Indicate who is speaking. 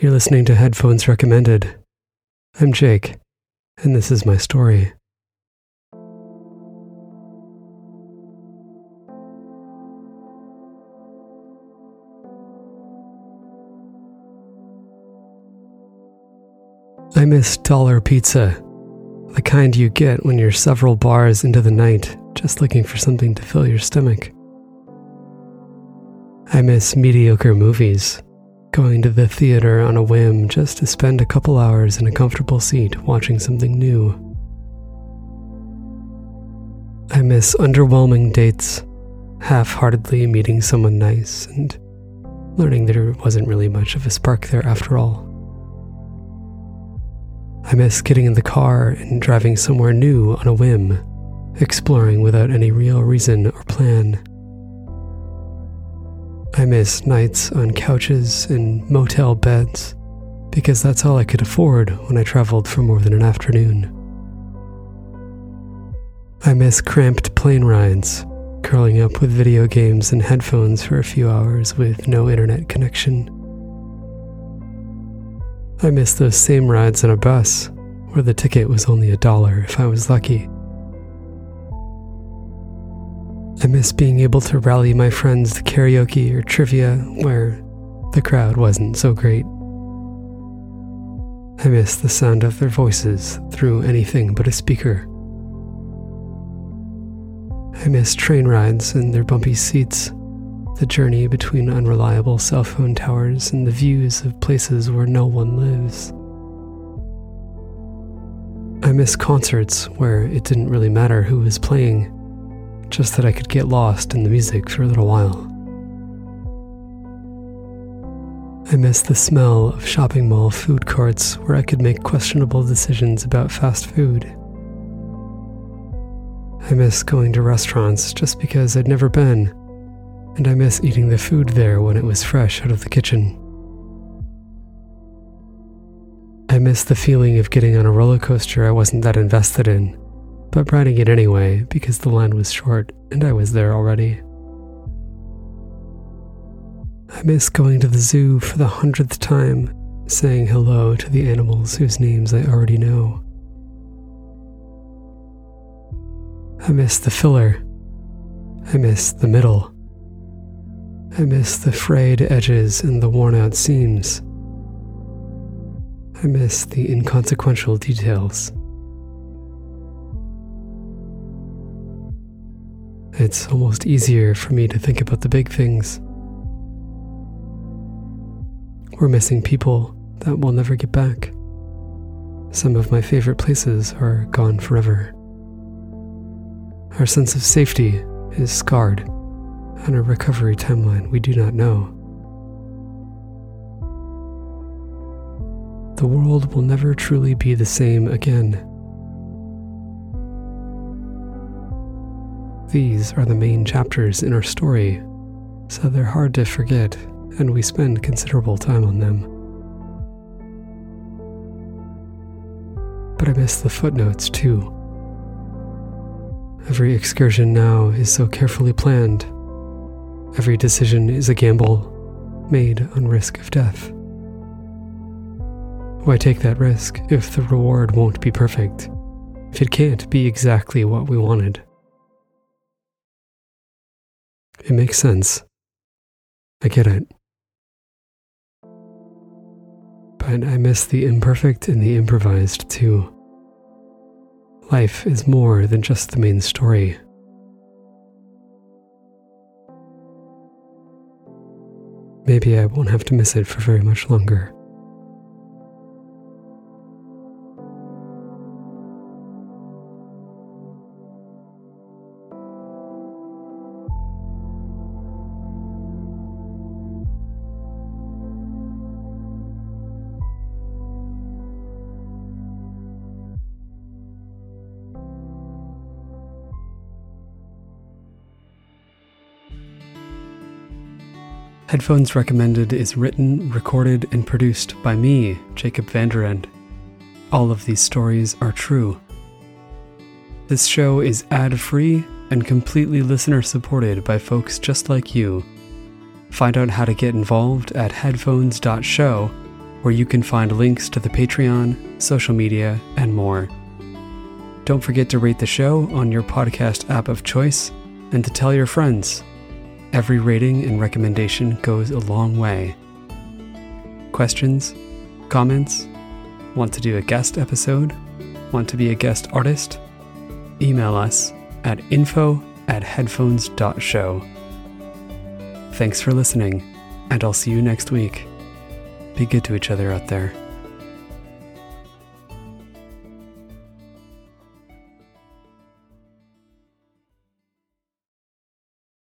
Speaker 1: You're listening to Headphones Recommended. I'm Jake, and this is my story. I miss dollar pizza, the kind you get when you're several bars into the night just looking for something to fill your stomach. I miss mediocre movies going to the theater on a whim just to spend a couple hours in a comfortable seat watching something new. I miss underwhelming dates, half heartedly meeting someone nice and learning there wasn't really much of a spark there after all. I miss getting in the car and driving somewhere new on a whim, exploring without any real reason or plan. I miss nights on couches and motel beds because that's all I could afford when I traveled for more than an afternoon. I miss cramped plane rides, curling up with video games and headphones for a few hours with no internet connection. I miss those same rides on a bus where the ticket was only a dollar if I was lucky. I miss being able to rally my friends to karaoke or trivia where the crowd wasn't so great. I miss the sound of their voices through anything but a speaker. I miss train rides and their bumpy seats, the journey between unreliable cell phone towers and the views of places where no one lives. I miss concerts where it didn't really matter who was playing just that I could get lost in the music for a little while. I miss the smell of shopping mall food courts where I could make questionable decisions about fast food. I miss going to restaurants just because I'd never been, and I miss eating the food there when it was fresh out of the kitchen. I miss the feeling of getting on a roller coaster I wasn't that invested in but riding it anyway because the line was short and I was there already. I miss going to the zoo for the hundredth time, saying hello to the animals whose names I already know. I miss the filler. I miss the middle. I miss the frayed edges and the worn out seams. I miss the inconsequential details. It's almost easier for me to think about the big things. We're missing people that we'll never get back. Some of my favorite places are gone forever. Our sense of safety is scarred, and our recovery timeline we do not know. The world will never truly be the same again. These are the main chapters in our story, so they're hard to forget, and we spend considerable time on them. But I miss the footnotes too. Every excursion now is so carefully planned. Every decision is a gamble made on risk of death. Why take that risk if the reward won't be perfect? If it can't be exactly what we wanted? It makes sense. I get it. But I miss the imperfect and the improvised too. Life is more than just the main story. Maybe I won't have to miss it for very much longer. Headphones Recommended is written, recorded, and produced by me, Jacob Vanderend. All of these stories are true. This show is ad free and completely listener supported by folks just like you. Find out how to get involved at headphones.show where you can find links to the Patreon, social media, and more. Don't forget to rate the show on your podcast app of choice and to tell your friends. Every rating and recommendation goes a long way. Questions? Comments? Want to do a guest episode? Want to be a guest artist? Email us at info at headphones.show. Thanks for listening, and I'll see you next week. Be good to each other out there.